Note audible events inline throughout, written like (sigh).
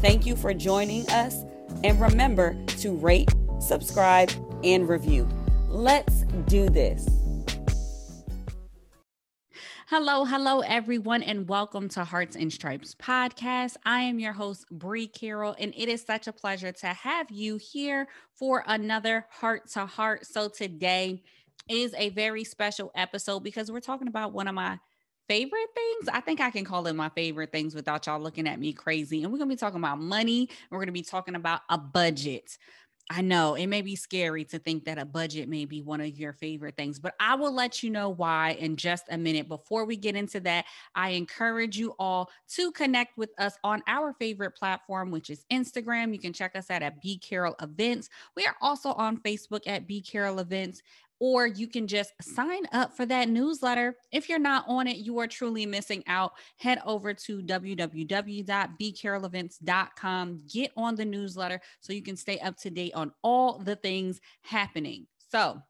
Thank you for joining us, and remember to rate, subscribe, and review. Let's do this. Hello, hello, everyone, and welcome to Hearts and Stripes podcast. I am your host, Bree Carroll, and it is such a pleasure to have you here for another heart to heart. So, today is a very special episode because we're talking about one of my favorite things. I think I can call it my favorite things without y'all looking at me crazy. And we're going to be talking about money. We're going to be talking about a budget. I know it may be scary to think that a budget may be one of your favorite things, but I will let you know why in just a minute. Before we get into that, I encourage you all to connect with us on our favorite platform, which is Instagram. You can check us out at B Carroll Events. We are also on Facebook at B Carroll Events or you can just sign up for that newsletter. If you're not on it, you are truly missing out. Head over to www.bcarrollevents.com, get on the newsletter so you can stay up to date on all the things happening. So,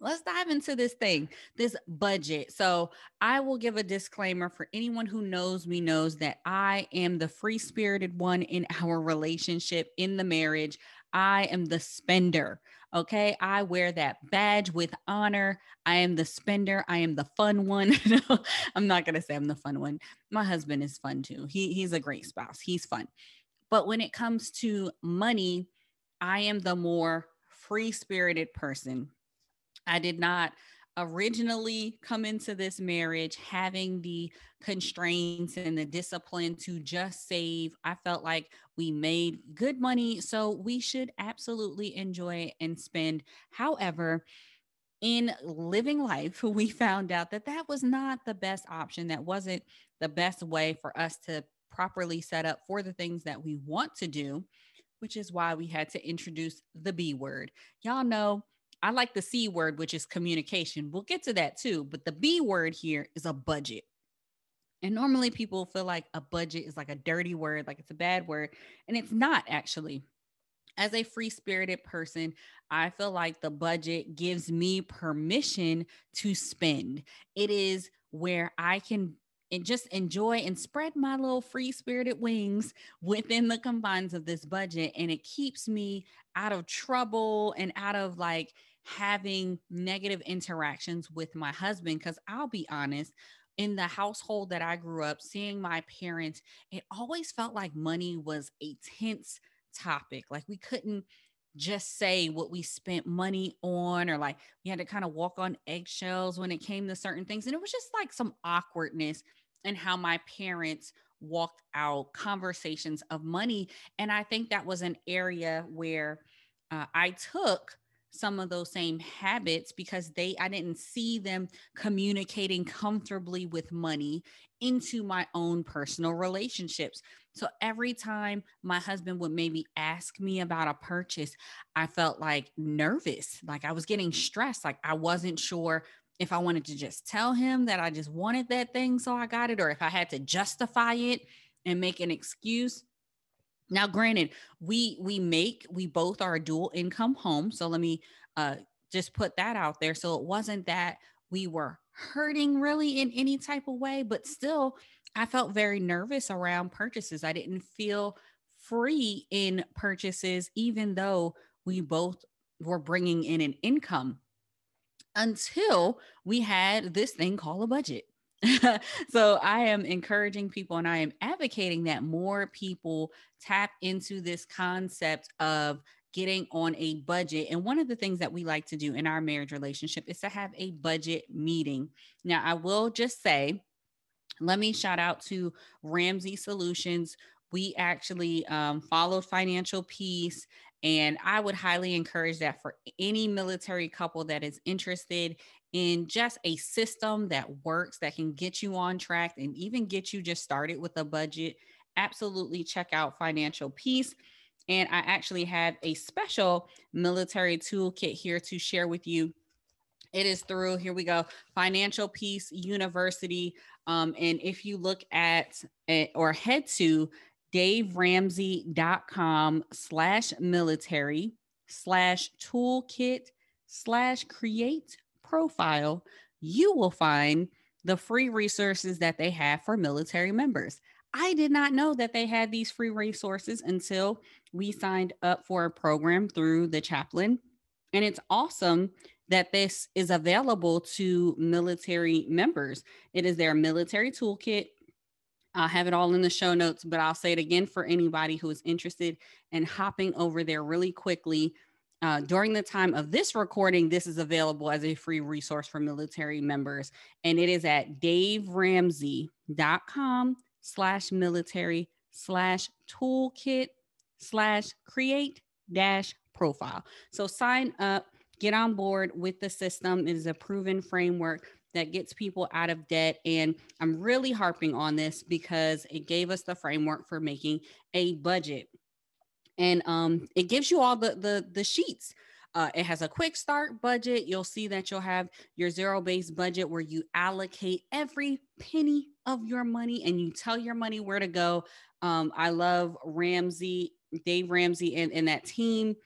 let's dive into this thing, this budget. So, I will give a disclaimer for anyone who knows me knows that I am the free spirited one in our relationship, in the marriage. I am the spender. Okay. I wear that badge with honor. I am the spender. I am the fun one. (laughs) I'm not going to say I'm the fun one. My husband is fun too. He, he's a great spouse. He's fun. But when it comes to money, I am the more free spirited person. I did not originally come into this marriage having the constraints and the discipline to just save. I felt like we made good money, so we should absolutely enjoy and spend. However, in living life, (laughs) we found out that that was not the best option. That wasn't the best way for us to properly set up for the things that we want to do, which is why we had to introduce the B word. Y'all know I like the C word, which is communication. We'll get to that too. But the B word here is a budget. And normally people feel like a budget is like a dirty word, like it's a bad word. And it's not actually. As a free spirited person, I feel like the budget gives me permission to spend. It is where I can and just enjoy and spread my little free spirited wings within the confines of this budget. And it keeps me out of trouble and out of like having negative interactions with my husband. Because I'll be honest, in the household that I grew up, seeing my parents, it always felt like money was a tense topic. Like we couldn't just say what we spent money on, or like we had to kind of walk on eggshells when it came to certain things. And it was just like some awkwardness in how my parents walked out conversations of money. And I think that was an area where uh, I took some of those same habits because they I didn't see them communicating comfortably with money into my own personal relationships. So every time my husband would maybe ask me about a purchase, I felt like nervous, like I was getting stressed, like I wasn't sure if I wanted to just tell him that I just wanted that thing so I got it or if I had to justify it and make an excuse. Now, granted, we we make we both are a dual income home, so let me uh, just put that out there. So it wasn't that we were hurting really in any type of way, but still, I felt very nervous around purchases. I didn't feel free in purchases, even though we both were bringing in an income until we had this thing called a budget. (laughs) so I am encouraging people and I am advocating that more people tap into this concept of getting on a budget. And one of the things that we like to do in our marriage relationship is to have a budget meeting. Now, I will just say, let me shout out to Ramsey Solutions. We actually um, followed Financial Peace and I would highly encourage that for any military couple that is interested in just a system that works, that can get you on track and even get you just started with a budget absolutely check out Financial Peace. And I actually have a special military toolkit here to share with you. It is through, here we go, Financial Peace University. Um, and if you look at it or head to daveramsey.com slash military slash toolkit slash create profile, you will find the free resources that they have for military members. I did not know that they had these free resources until we signed up for a program through the chaplain. And it's awesome that this is available to military members. It is their military toolkit. I'll have it all in the show notes, but I'll say it again for anybody who is interested in hopping over there really quickly. Uh, during the time of this recording, this is available as a free resource for military members, and it is at daveramsey.com slash military slash toolkit slash create dash profile. So sign up, get on board with the system. It is a proven framework that gets people out of debt. And I'm really harping on this because it gave us the framework for making a budget. And um, it gives you all the the, the sheets. Uh, it has a quick start budget. You'll see that you'll have your zero based budget where you allocate every penny of your money and you tell your money where to go. Um, I love Ramsey, Dave Ramsey, and, and that team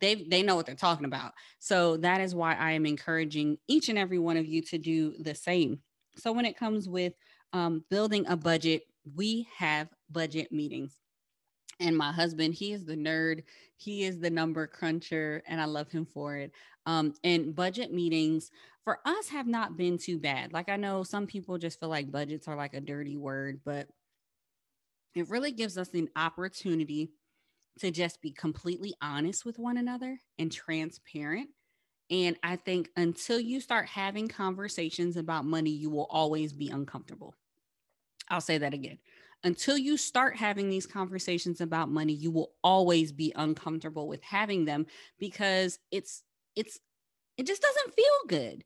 they they know what they're talking about. So that is why I am encouraging each and every one of you to do the same. So when it comes with um, building a budget, we have budget meetings. And my husband, he is the nerd. He is the number cruncher, and I love him for it. Um, and budget meetings for us have not been too bad. Like I know some people just feel like budgets are like a dirty word, but it really gives us an opportunity to just be completely honest with one another and transparent. And I think until you start having conversations about money, you will always be uncomfortable. I'll say that again. Until you start having these conversations about money, you will always be uncomfortable with having them because it's it's it just doesn't feel good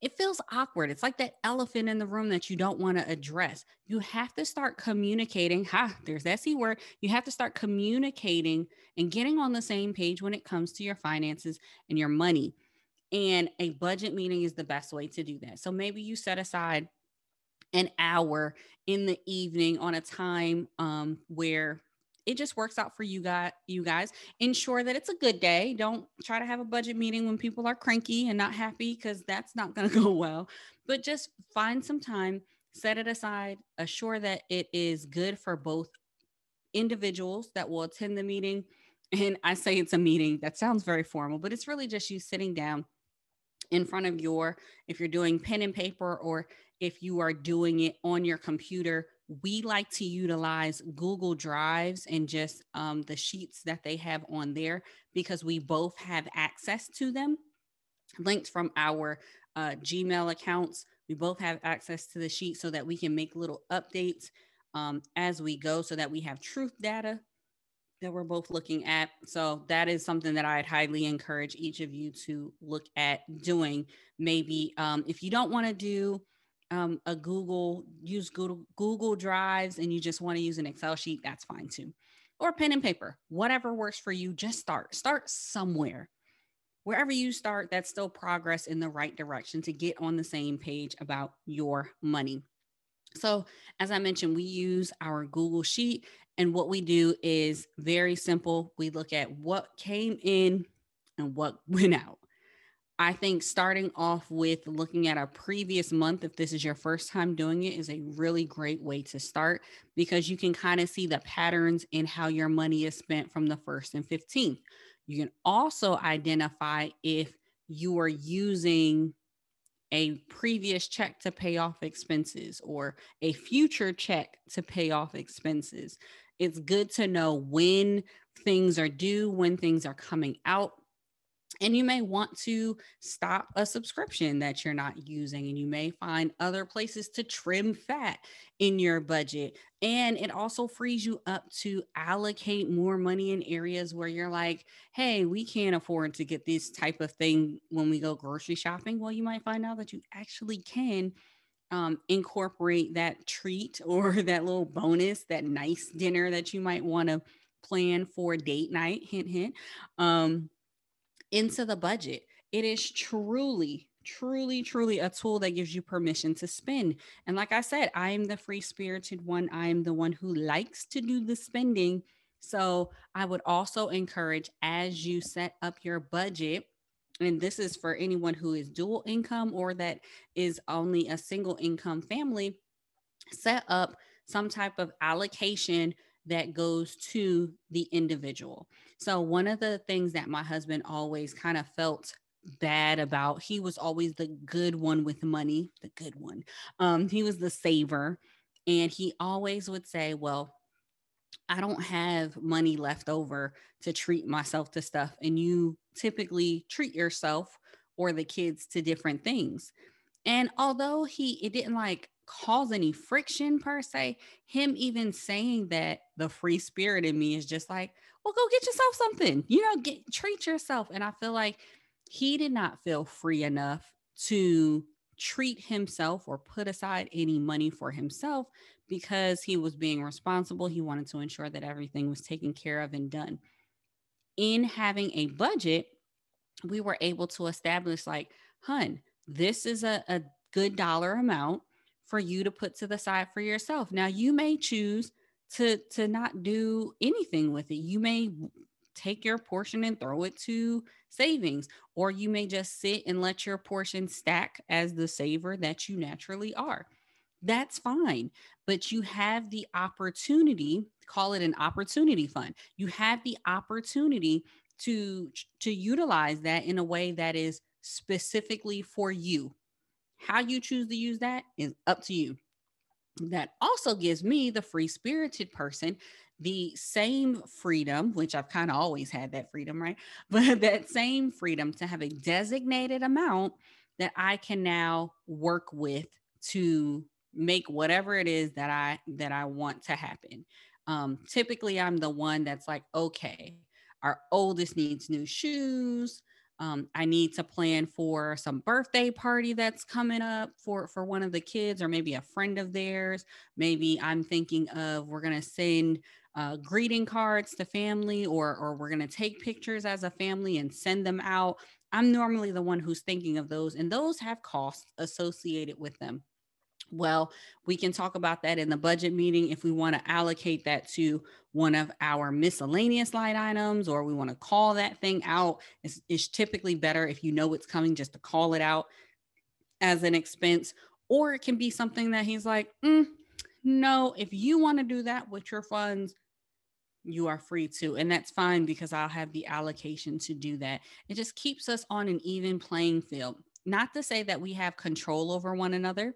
it feels awkward. It's like that elephant in the room that you don't want to address. You have to start communicating. Ha, there's that C word. You have to start communicating and getting on the same page when it comes to your finances and your money. And a budget meeting is the best way to do that. So maybe you set aside an hour in the evening on a time um, where it just works out for you guys you guys. Ensure that it's a good day. Don't try to have a budget meeting when people are cranky and not happy because that's not going (laughs) to go well. But just find some time set it aside assure that it is good for both individuals that will attend the meeting and i say it's a meeting that sounds very formal but it's really just you sitting down in front of your if you're doing pen and paper or if you are doing it on your computer we like to utilize Google Drives and just um, the sheets that they have on there because we both have access to them linked from our uh, Gmail accounts. We both have access to the sheet so that we can make little updates um, as we go so that we have truth data that we're both looking at. So that is something that I'd highly encourage each of you to look at doing. Maybe um, if you don't want to do um, a Google, use Google, Google Drives and you just want to use an Excel sheet, that's fine too. Or pen and paper, whatever works for you, just start. Start somewhere. Wherever you start, that's still progress in the right direction to get on the same page about your money. So, as I mentioned, we use our Google Sheet, and what we do is very simple. We look at what came in and what (laughs) went out. I think starting off with looking at a previous month, if this is your first time doing it, is a really great way to start because you can kind of see the patterns in how your money is spent from the 1st and 15th. You can also identify if you are using a previous check to pay off expenses or a future check to pay off expenses. It's good to know when things are due, when things are coming out and you may want to stop a subscription that you're not using, and you may find other places to trim fat in your budget. And it also frees you up to allocate more money in areas where you're like, hey, we can't afford to get this type of thing when we go grocery shopping. Well, you might find out that you actually can um, incorporate that treat or (laughs) that little bonus, that nice dinner that you might want to plan for date night, hint, hint, um, into the budget. It is truly, truly, truly a tool that gives you permission to spend. And like I said, I am the free spirited one. I am the one who likes to do the spending. So I would also encourage as you set up your budget, and this is for anyone who is dual income or that is only a single income family, set up some type of allocation that goes to the individual. So, one of the things that my husband always kind of felt bad about, he was always the good one with money, the good one. Um, he was the saver. And he always would say, Well, I don't have money left over to treat myself to stuff. And you typically treat yourself or the kids to different things. And although he, it didn't like cause any friction per se, him even saying that the free spirit in me is just like, well, go get yourself something, you know, get treat yourself. And I feel like he did not feel free enough to treat himself or put aside any money for himself because he was being responsible. He wanted to ensure that everything was taken care of and done. In having a budget, we were able to establish, like, hun, this is a, a good dollar amount for you to put to the side for yourself. Now, you may choose to to not do anything with it. You may take your portion and throw it to savings, or you may just sit and let your portion stack as the saver that you naturally are that's fine. But you have the opportunity, call it an opportunity fund. You have the opportunity to to utilize that in a way that is specifically for you. How you choose to use that is up to you. That also gives me the free spirited person the same freedom, which I've kind of always had that freedom, right? (laughs) But that same freedom to have a designated amount that I can now work with to make whatever it is that I that I want to happen. Um, typically, I'm the one that's like, okay, our oldest needs new shoes. Um, I need to plan for some birthday party that's coming up for for one of the kids, or maybe a friend of theirs. Maybe I'm thinking of we're gonna send uh, greeting cards to family, or or we're gonna take pictures as a family and send them out. I'm normally the one who's thinking of those, and those have costs associated with them. Well, we can talk about that in the budget meeting if we want to allocate that to one of our miscellaneous line items or we want to call that thing out. It's, it's, typically better if you know it's coming just to call it out as an expense. Or it can be something that he's like, mm, no, if you want to do that with your funds, you are free to. And that's fine because I'll have the allocation to do that. It just keeps us on an even playing field. Not to say that we have control over one another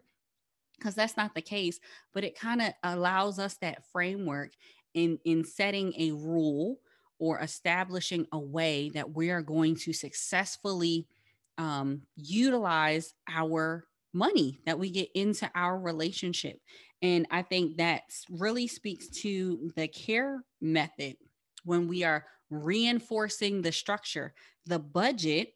because that's not the case but it kind of allows us that framework in in setting a rule or establishing a way that we are going to successfully um, utilize our money that we get into our relationship. And i think that really speaks to the care method when we are reinforcing the structure. The budget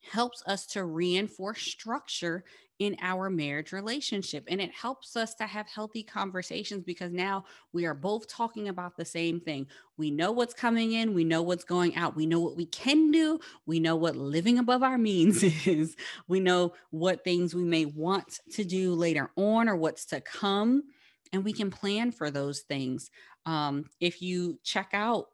helps us to reinforce structure in our marriage relationship. And it helps us to have healthy conversations because now we are both talking about the same thing. We know what's coming in, we know what's going out, we know what we can do, we know what living above our means (laughs) is, we know what things we may want to do later on or what's to come. And we can plan for those things. Um, if you check out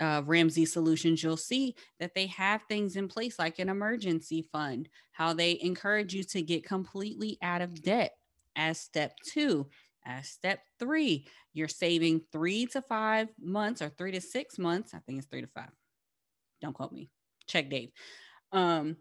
uh, Ramsey Solutions, you'll see that they have things in place like an emergency fund, how they encourage you to get completely out of debt as step two. As step three, you're saving three to five months or three to six months. I think it's three to five. Don't quote me. Check Dave. Um,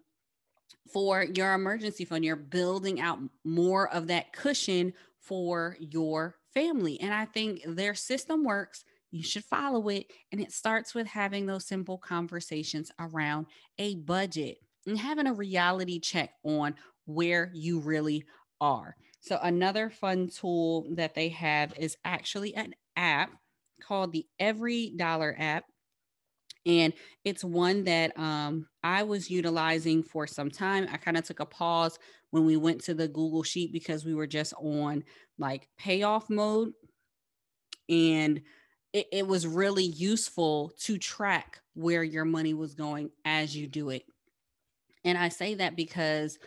for your emergency fund, you're building out more of that cushion for your family. And I think their system works you should follow it. And it starts with having those simple conversations around a budget and having a reality check on where you really are. So, another fun tool that they have is actually an app called the EveryDollar app. And it's one that um, I was utilizing for some time. I kind of took a pause when we went to the Google Sheet because we were just on like payoff mode. And it, it was really useful to track where your money was going as you do it. And I say that because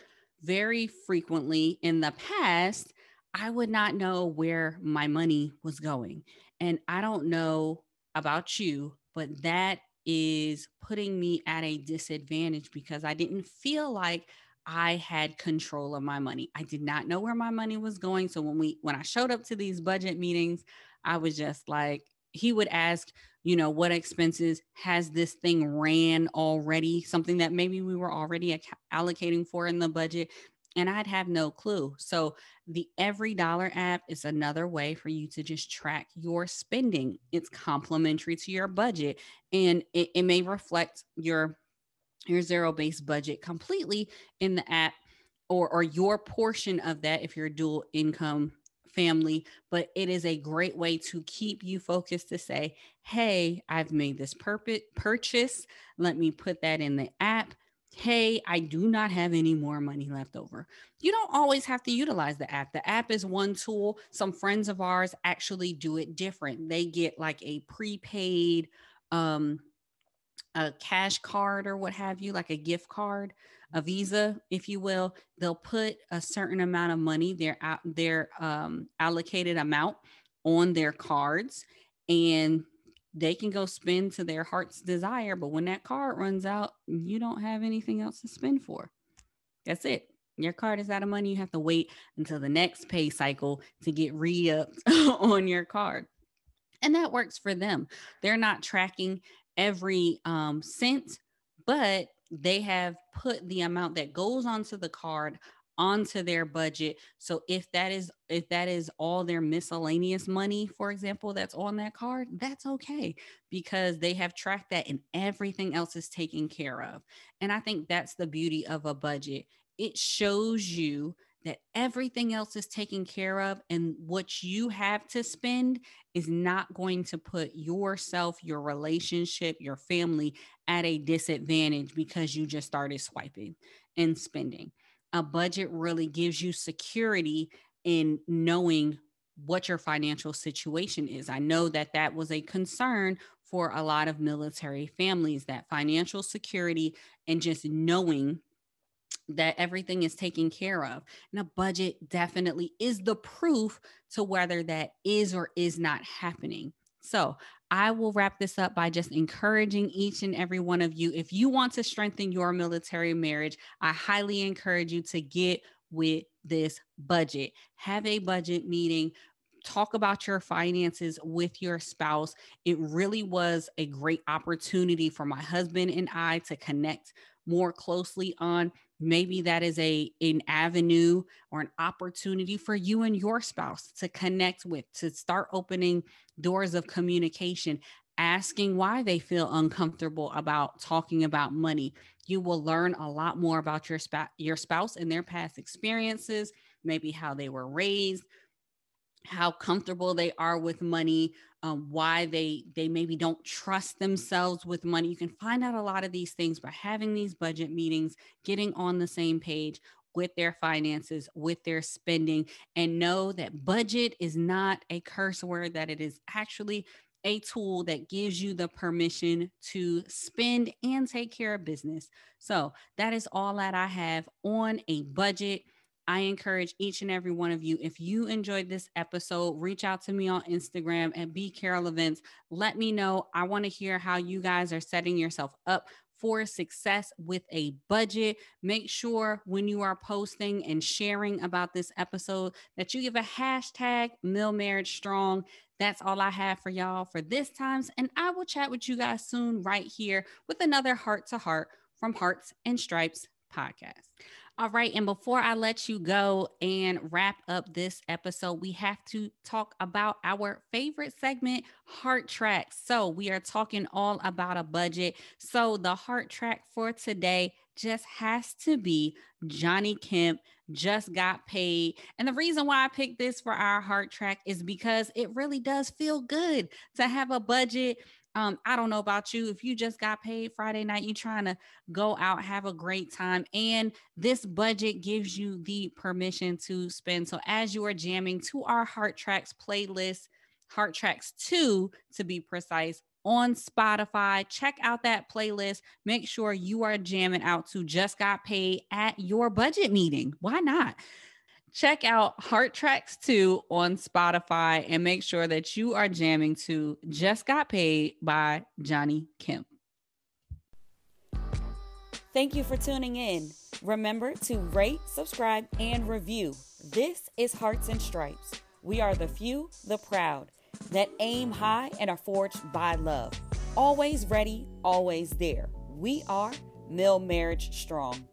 very frequently in the past, I would not know where my money was going. And I don't know about you, but that is putting me at a disadvantage because I didn't feel like I had control of my money. I did not know where my money was going. So when we when I showed up to these budget meetings, I was just like he would ask, you know, what expenses has this thing ran already, something that maybe we were already allocating for in the budget and I'd have no clue. So the EveryDollar app is another way for you to just track your spending. It's complementary to your budget and it, it may reflect your your zero based budget completely in the app or or your portion of that if you're a dual income family but it is a great way to keep you focused to say hey i've made this purchase let me put that in the app hey, I do not have any more money left over. You don't always have to utilize the app. The app is one tool. Some friends of ours actually do it different. They get like a prepaid um a cash card or what have you, like a gift card, a Visa, if you will. They'll put a certain amount of money, their their um, allocated amount, on their cards, and they can go spend to their heart's desire. But when that card runs out, you don't have anything else to spend for. That's it. Your card is out of money. You have to wait until the next pay cycle to get re upped (laughs) on your card. And that works for them. They're not tracking every um, cent, but they have put the amount that goes onto the card onto their budget. So if that is if that is all their miscellaneous money for example that's on that card that's okay because they have tracked that and everything else is taken care of. And i think that's the beauty of a budget. It shows you that everything else is taken care of and what you have to spend is not going to put yourself your relationship your family at a disadvantage because you just started swiping and spending a budget really gives you security in knowing what your financial situation is. I know that that was a concern for a lot of military families that financial security and just knowing that everything is taken care of. And a budget definitely is the proof to whether that is or is not happening. So I will wrap this up by just encouraging each and every one of you. If you want to strengthen your military marriage, I highly encourage you to get with this budget. Have a budget meeting. Talk about your finances with your spouse. It really was a great opportunity for my husband and I to connect more closely on maybe that is a an avenue or an opportunity for you and your spouse to connect with to start opening doors of communication asking why they feel uncomfortable about talking about money. You will learn a lot more about your spouse your spouse and their past experiences maybe how they were raised how comfortable they are with money um, why they they maybe don't trust themselves with money. You can find out a lot of these things by having these budget meetings getting on the same page with their finances with their spending and know that budget is not a curse word that it is actually a tool that gives you the permission to spend and take care of business. So that is all that i have on a budget I encourage each and every one of you, if you enjoyed this episode, reach out to me on Instagram at B Carroll Events. Let me know. I want to hear how you guys are setting yourself up for success with a budget. Make sure when you are posting and sharing about this episode that you give a hashtag Mill Marriage Strong. That's all I have for y'all for this times. And I will chat with you guys soon right here with another heart to heart from Hearts and Stripes podcast. All right. And before I let you go and wrap up this episode, we have to talk about our favorite segment, Heart Track. So we are talking all about a budget. So the Heart Track for today just has to be Johnny Kemp just got paid. And the reason why I picked this for our heart track is because it really does feel good to have a budget Um, I don't know about you. If you just got paid Friday night, you're trying to go out, have a great time. And this budget gives you the permission to spend. So as you are jamming to our Heart Tracks playlist, Heart Tracks 2 to be precise, on Spotify. Check out that playlist. Make sure you are jamming out to Just Got Paid at your budget meeting. Why not? Check out Heart Tracks 2 on Spotify and make sure that you are jamming to Just Got Paid by Johnny Kemp. Thank you for tuning in. Remember to rate, subscribe, and review. This is Hearts and Stripes. We are the few, the proud, that aim high and are forged by love. Always ready, always there. We are Mill Marriage Strong.